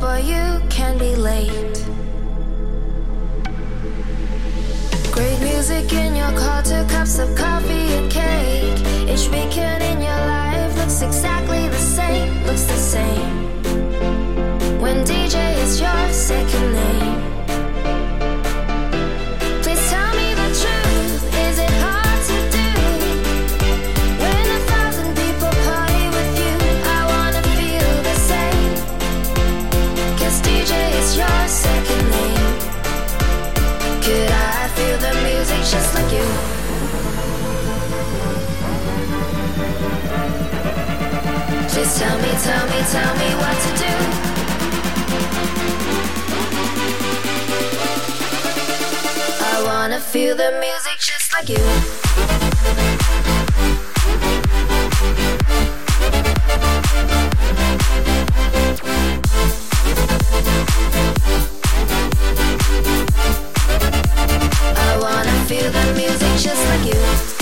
but you can be late. Great music in your car, two cups of coffee and cake. Each beacon in your life looks exactly the same, looks the same. When DJ is your second Tell me, tell me, tell me what to do. I wanna feel the music just like you. I wanna feel the music just like you.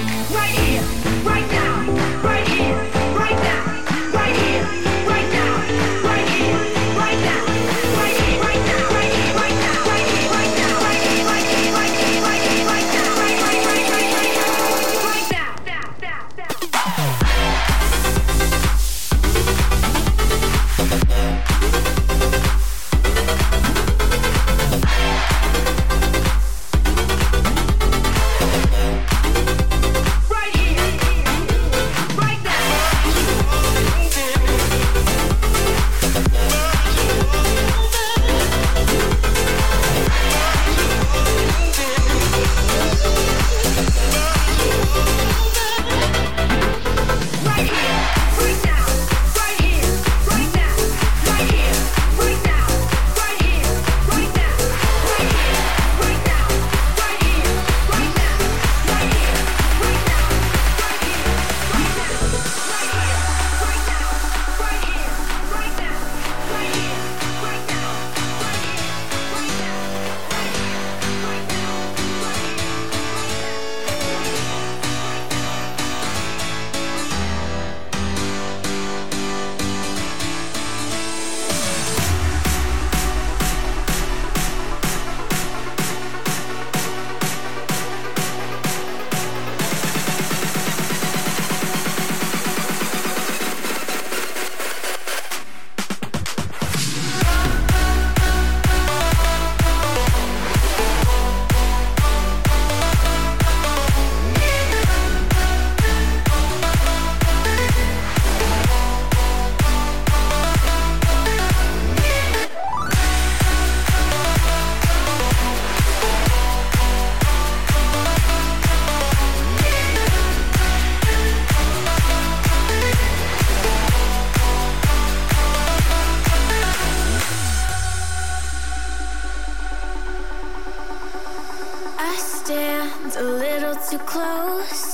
a little too close.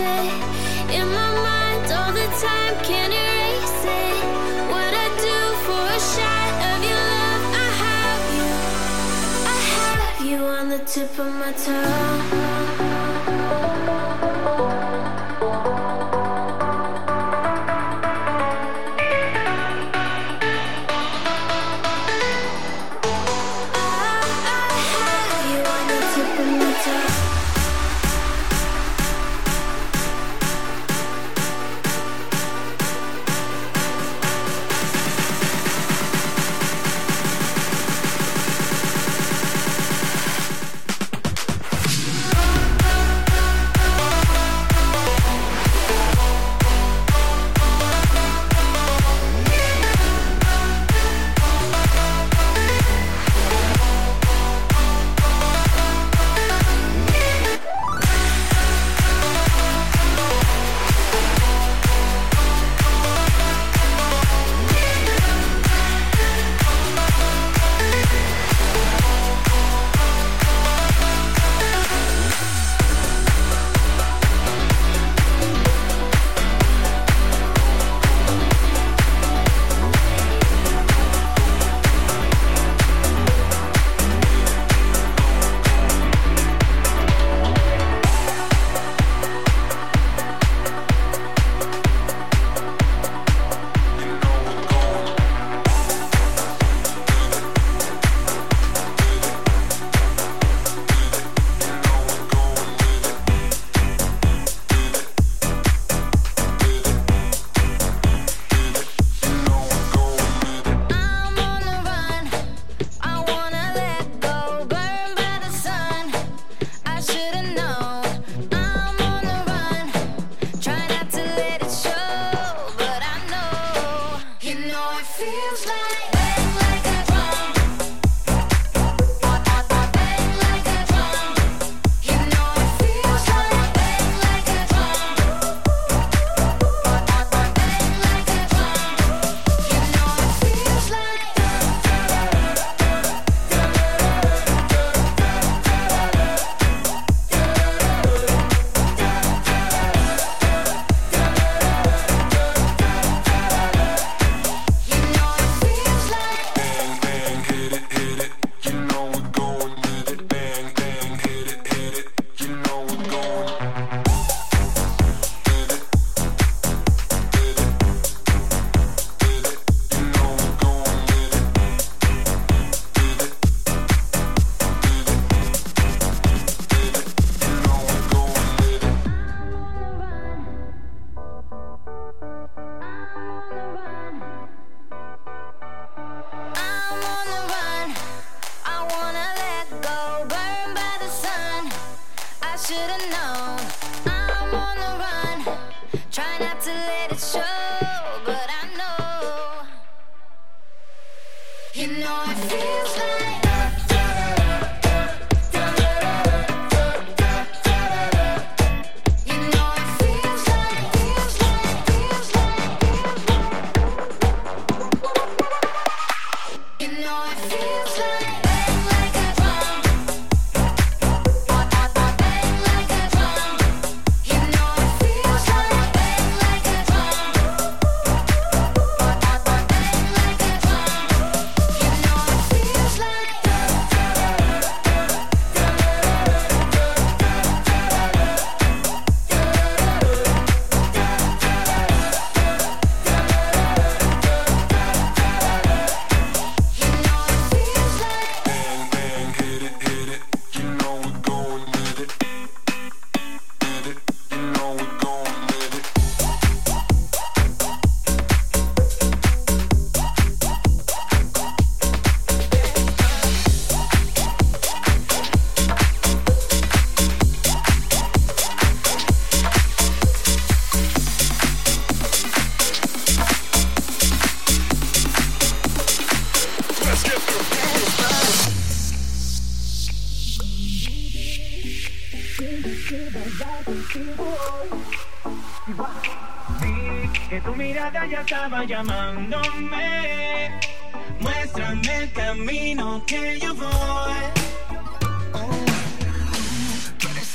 in my mind all the time. Can't erase it. What I do for a shot of your love, I have you. I have you on the tip of my tongue. ya estaba llamándome. Muéstrame el camino que yo voy. Oh. Tú eres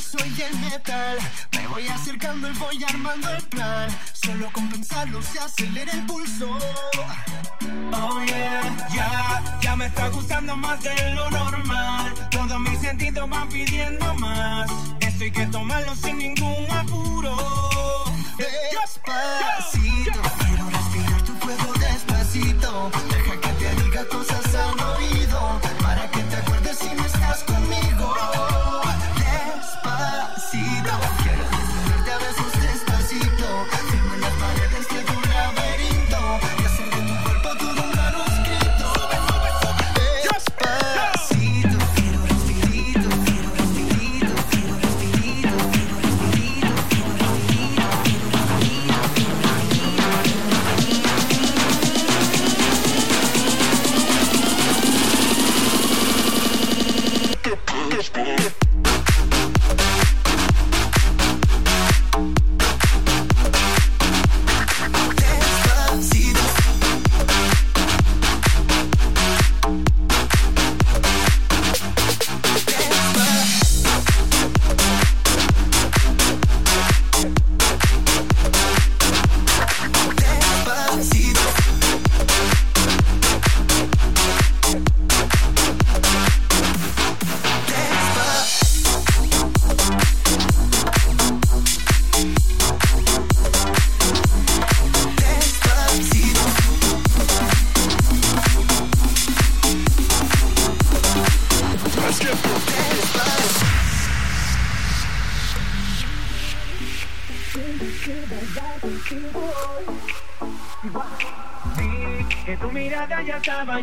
soy el metal. Me voy acercando y voy armando el plan. Solo con pensarlo se acelera el pulso. Oh yeah, ya, ya me está gustando más de lo normal. Todos mis sentidos van pidiendo más. Esto hay que tomarlo sin ningún apuro. Hey. despacito.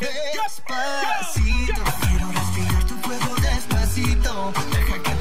Despacito, quiero respirar tu fuego despacito. Deja que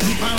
keep on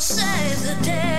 save the day,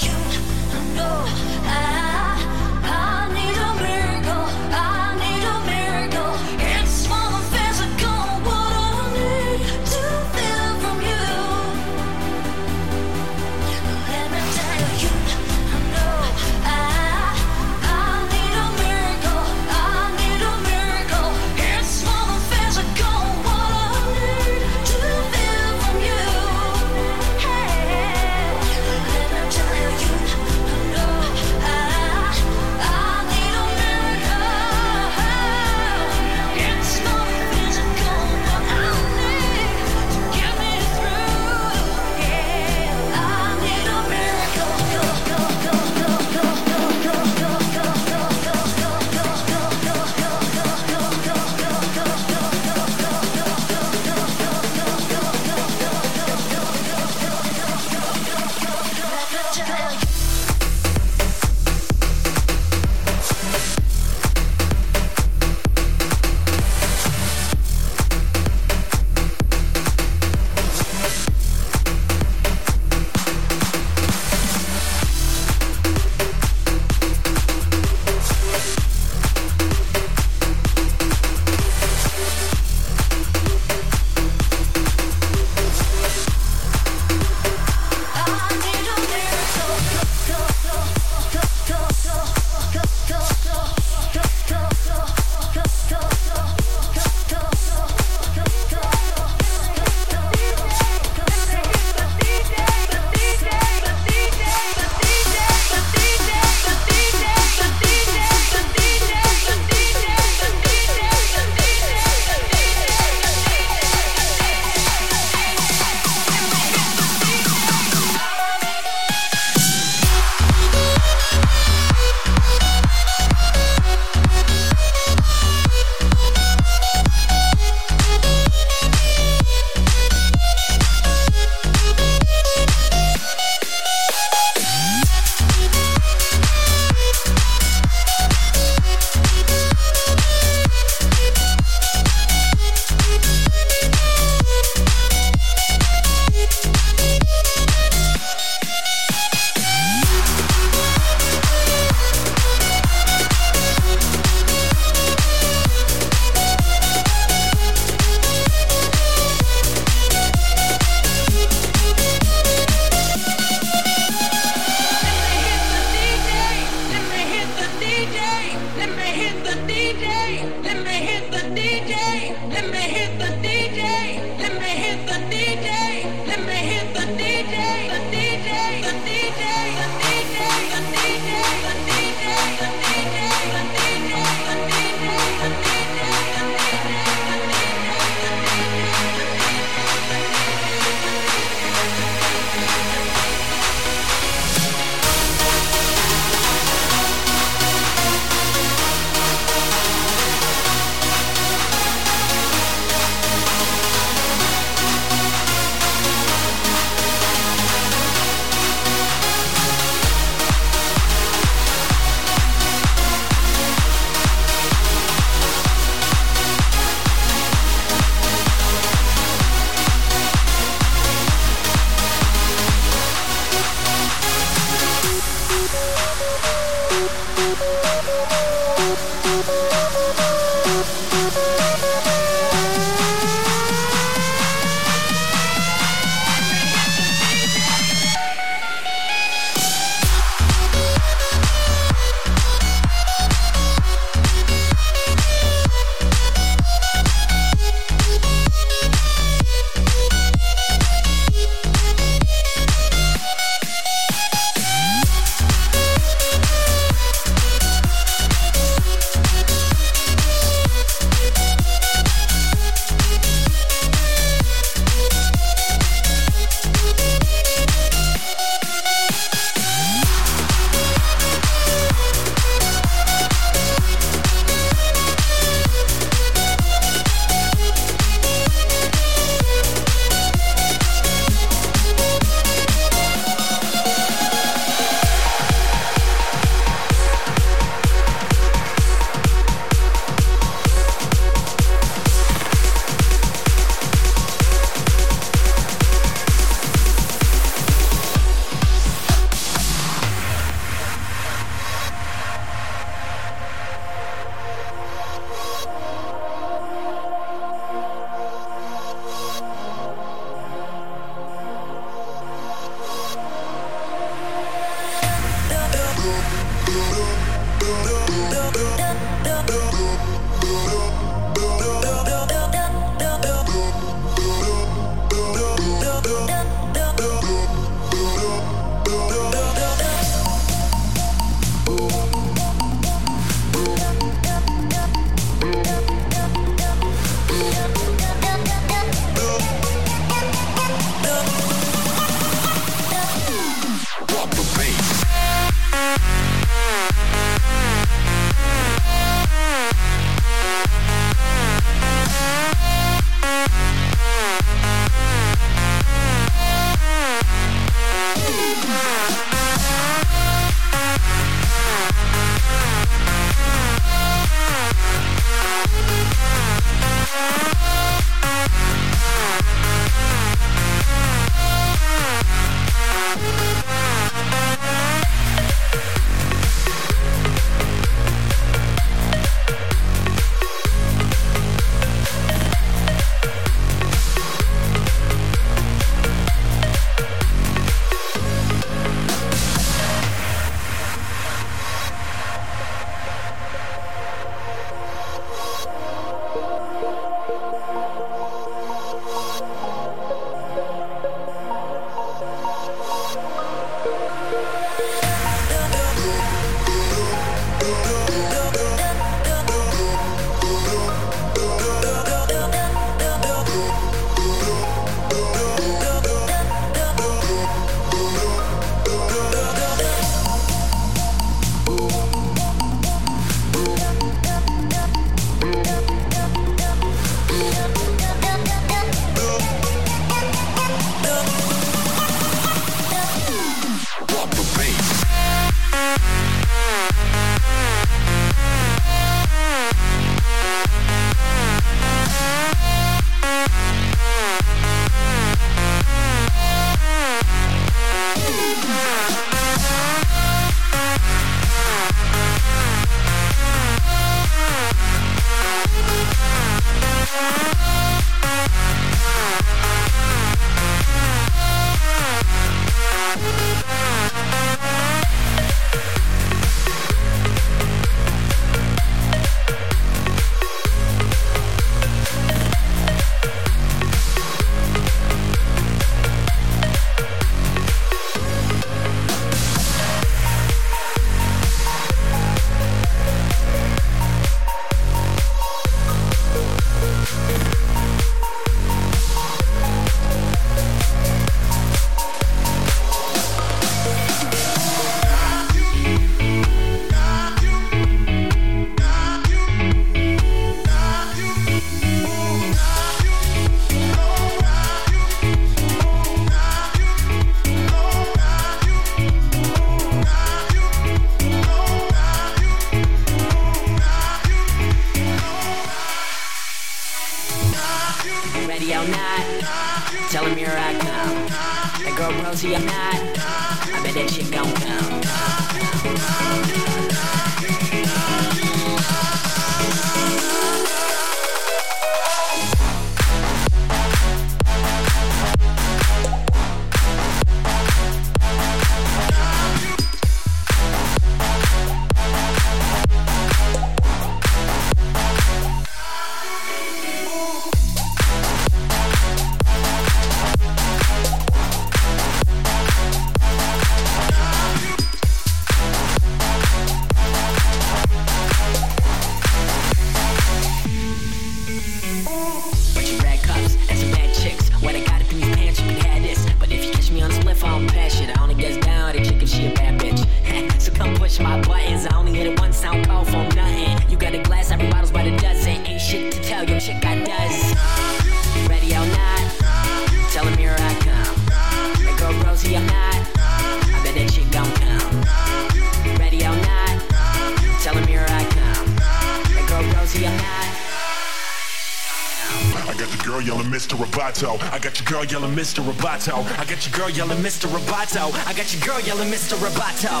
Roboto. I got your girl yelling Mr. Roboto. I got your girl yelling Mr. Roboto.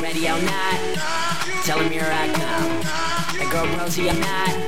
Ready or not, tell him here I come. Girl Rosie, I'm not.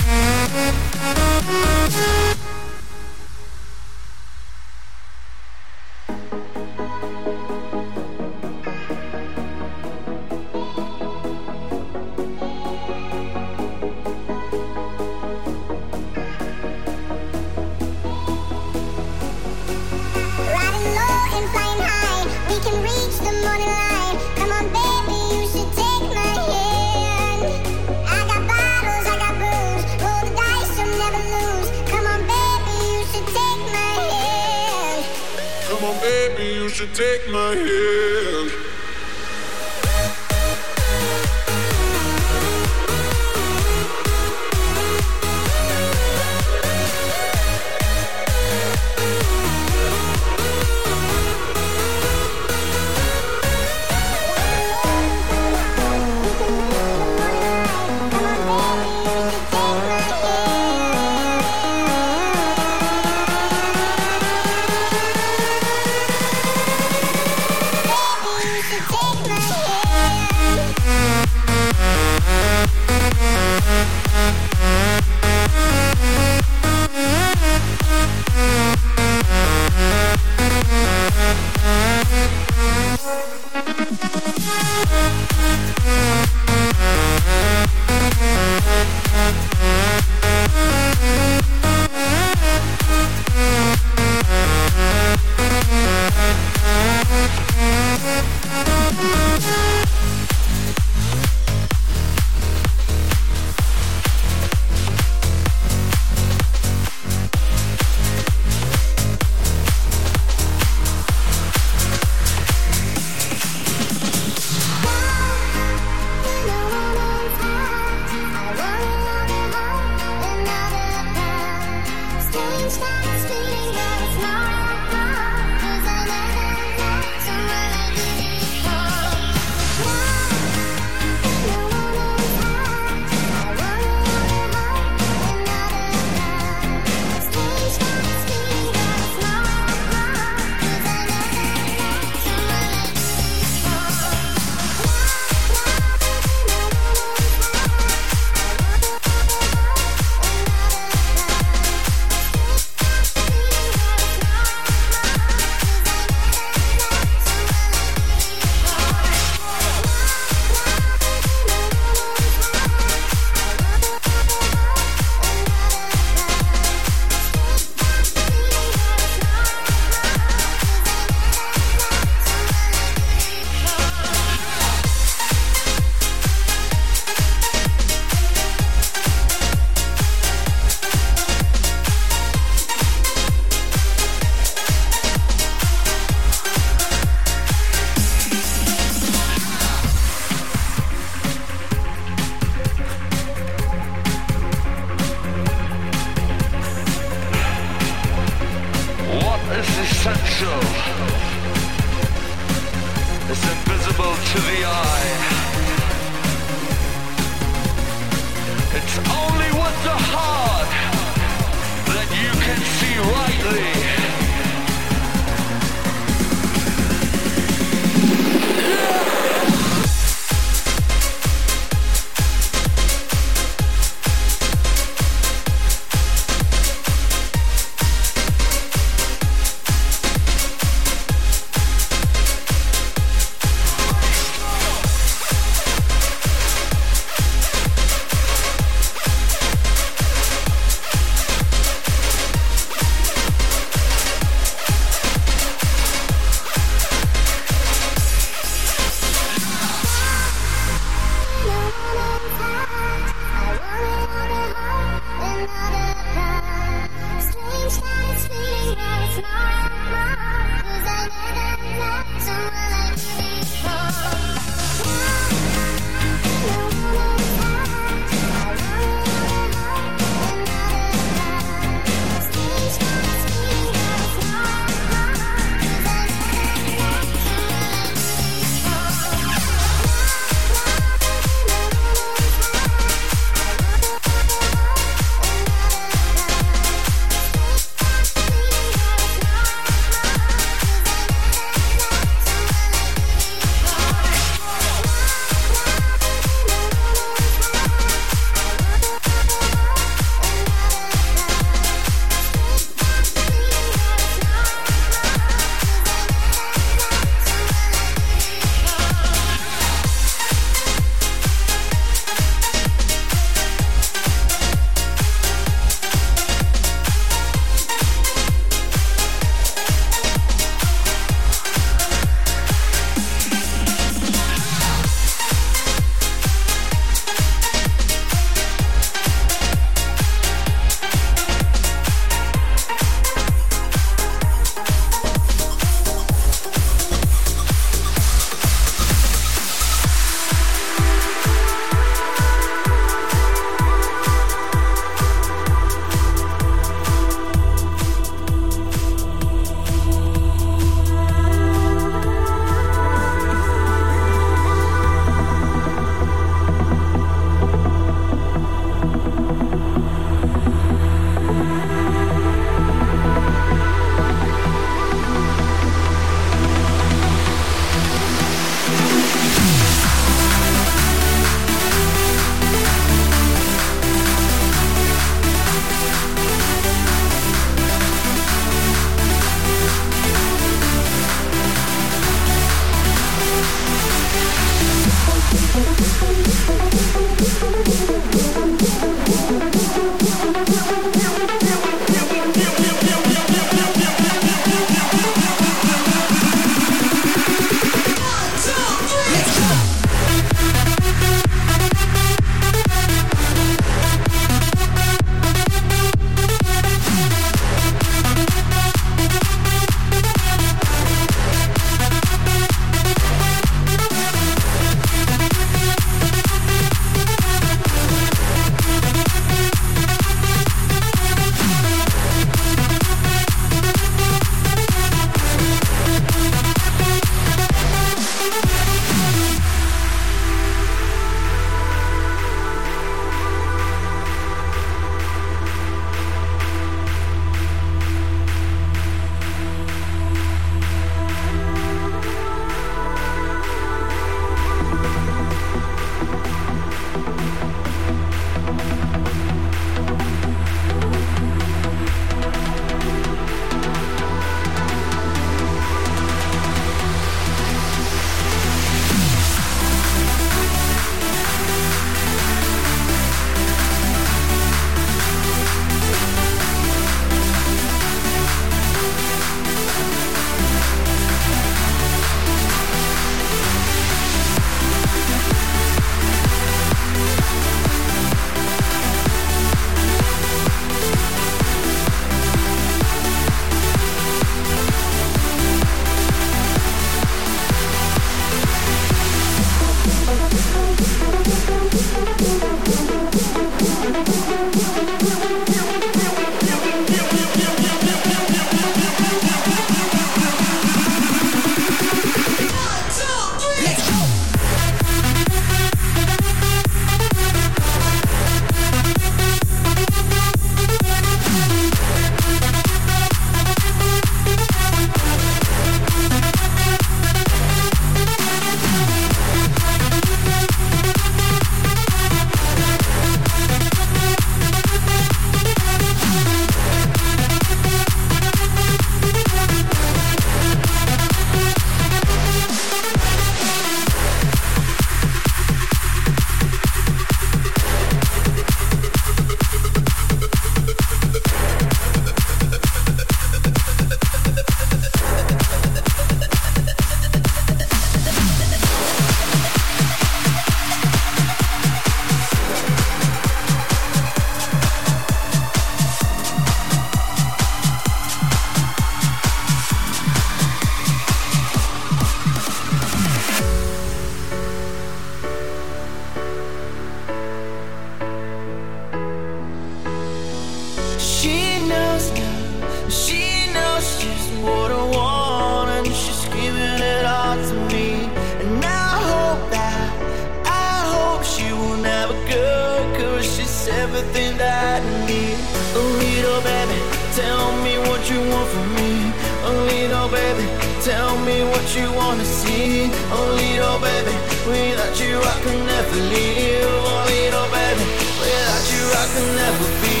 Everything that I need. Oh, little baby, tell me what you want from me. Oh, little baby, tell me what you wanna see. Oh, little baby, without you I can never live. Oh, little baby, without you I can never be.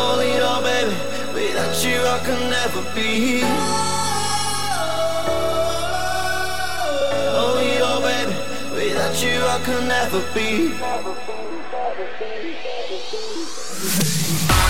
Oh, little baby, without you I can never be. Without you I can never be.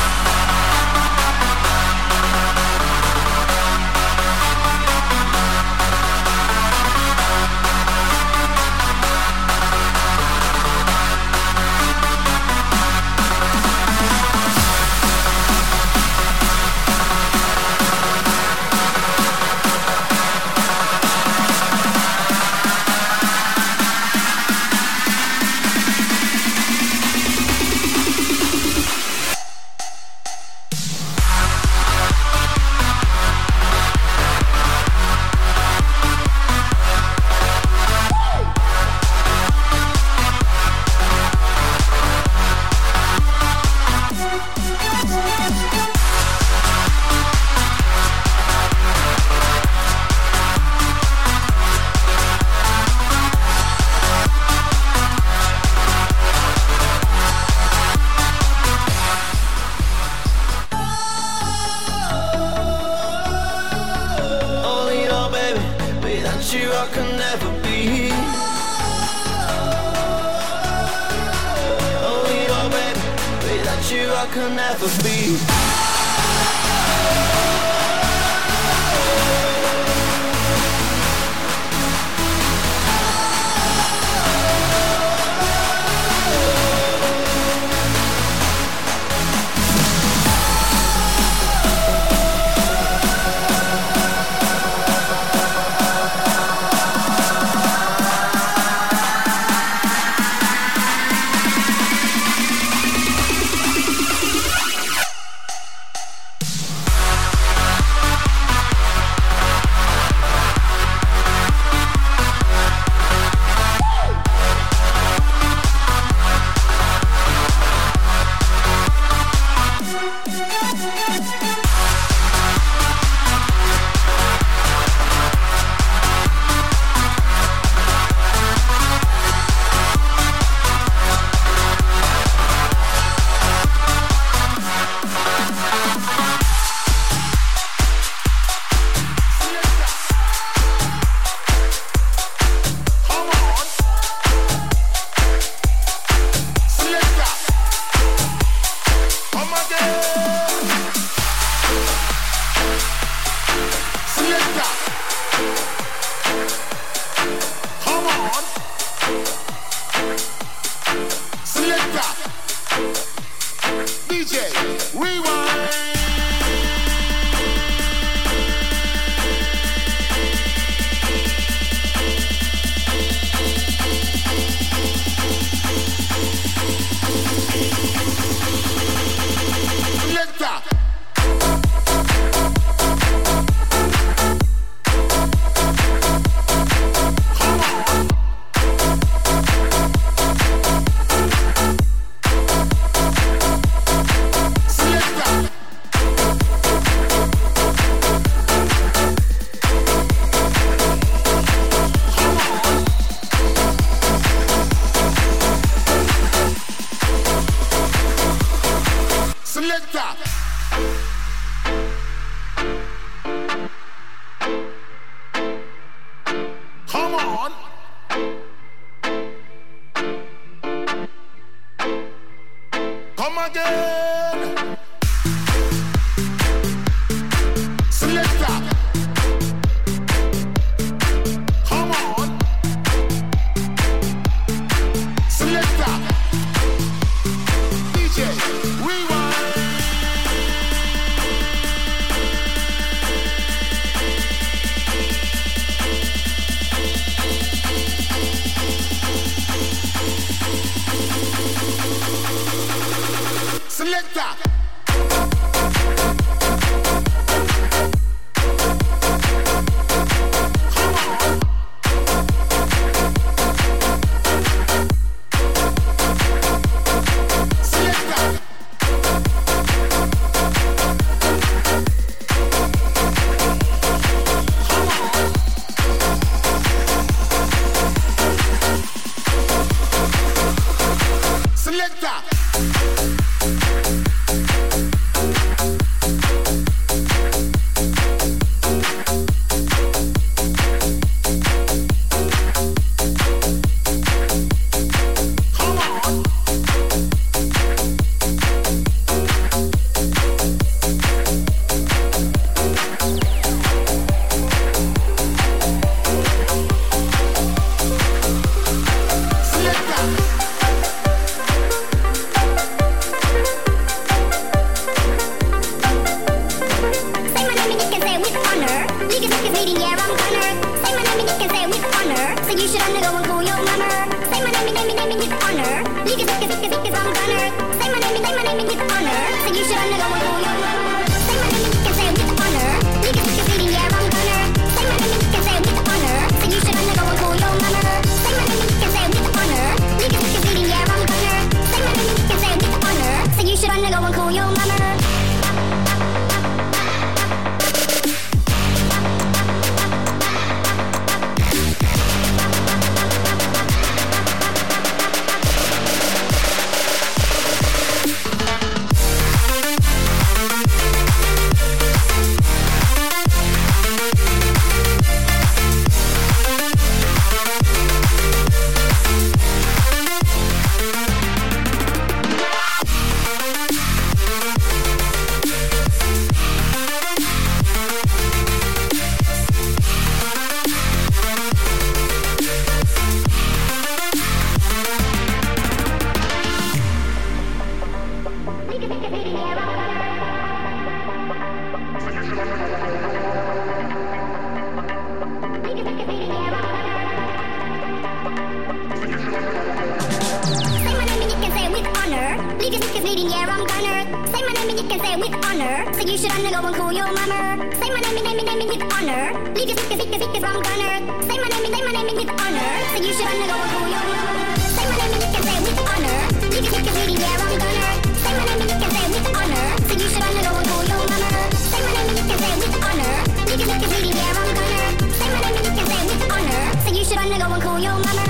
with honor. Think you should undergo and call your mama. Say my name, name, name, name with honor. Leave your sick, sick, sick from gunner. Say my name, name, name with honor. Think you should undergo and call your mama. Say my name, you can say with honor. Leave your sick, sick, yeah, I'm gunner. Say my name, you can say with honor. Think you should undergo and call your mama. Say my name, you can say with honor. Leave your sick, sick, yeah, I'm gunner. Say my name, you can say with honor. Think you should undergo and call your mama.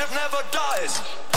Friendship never dies.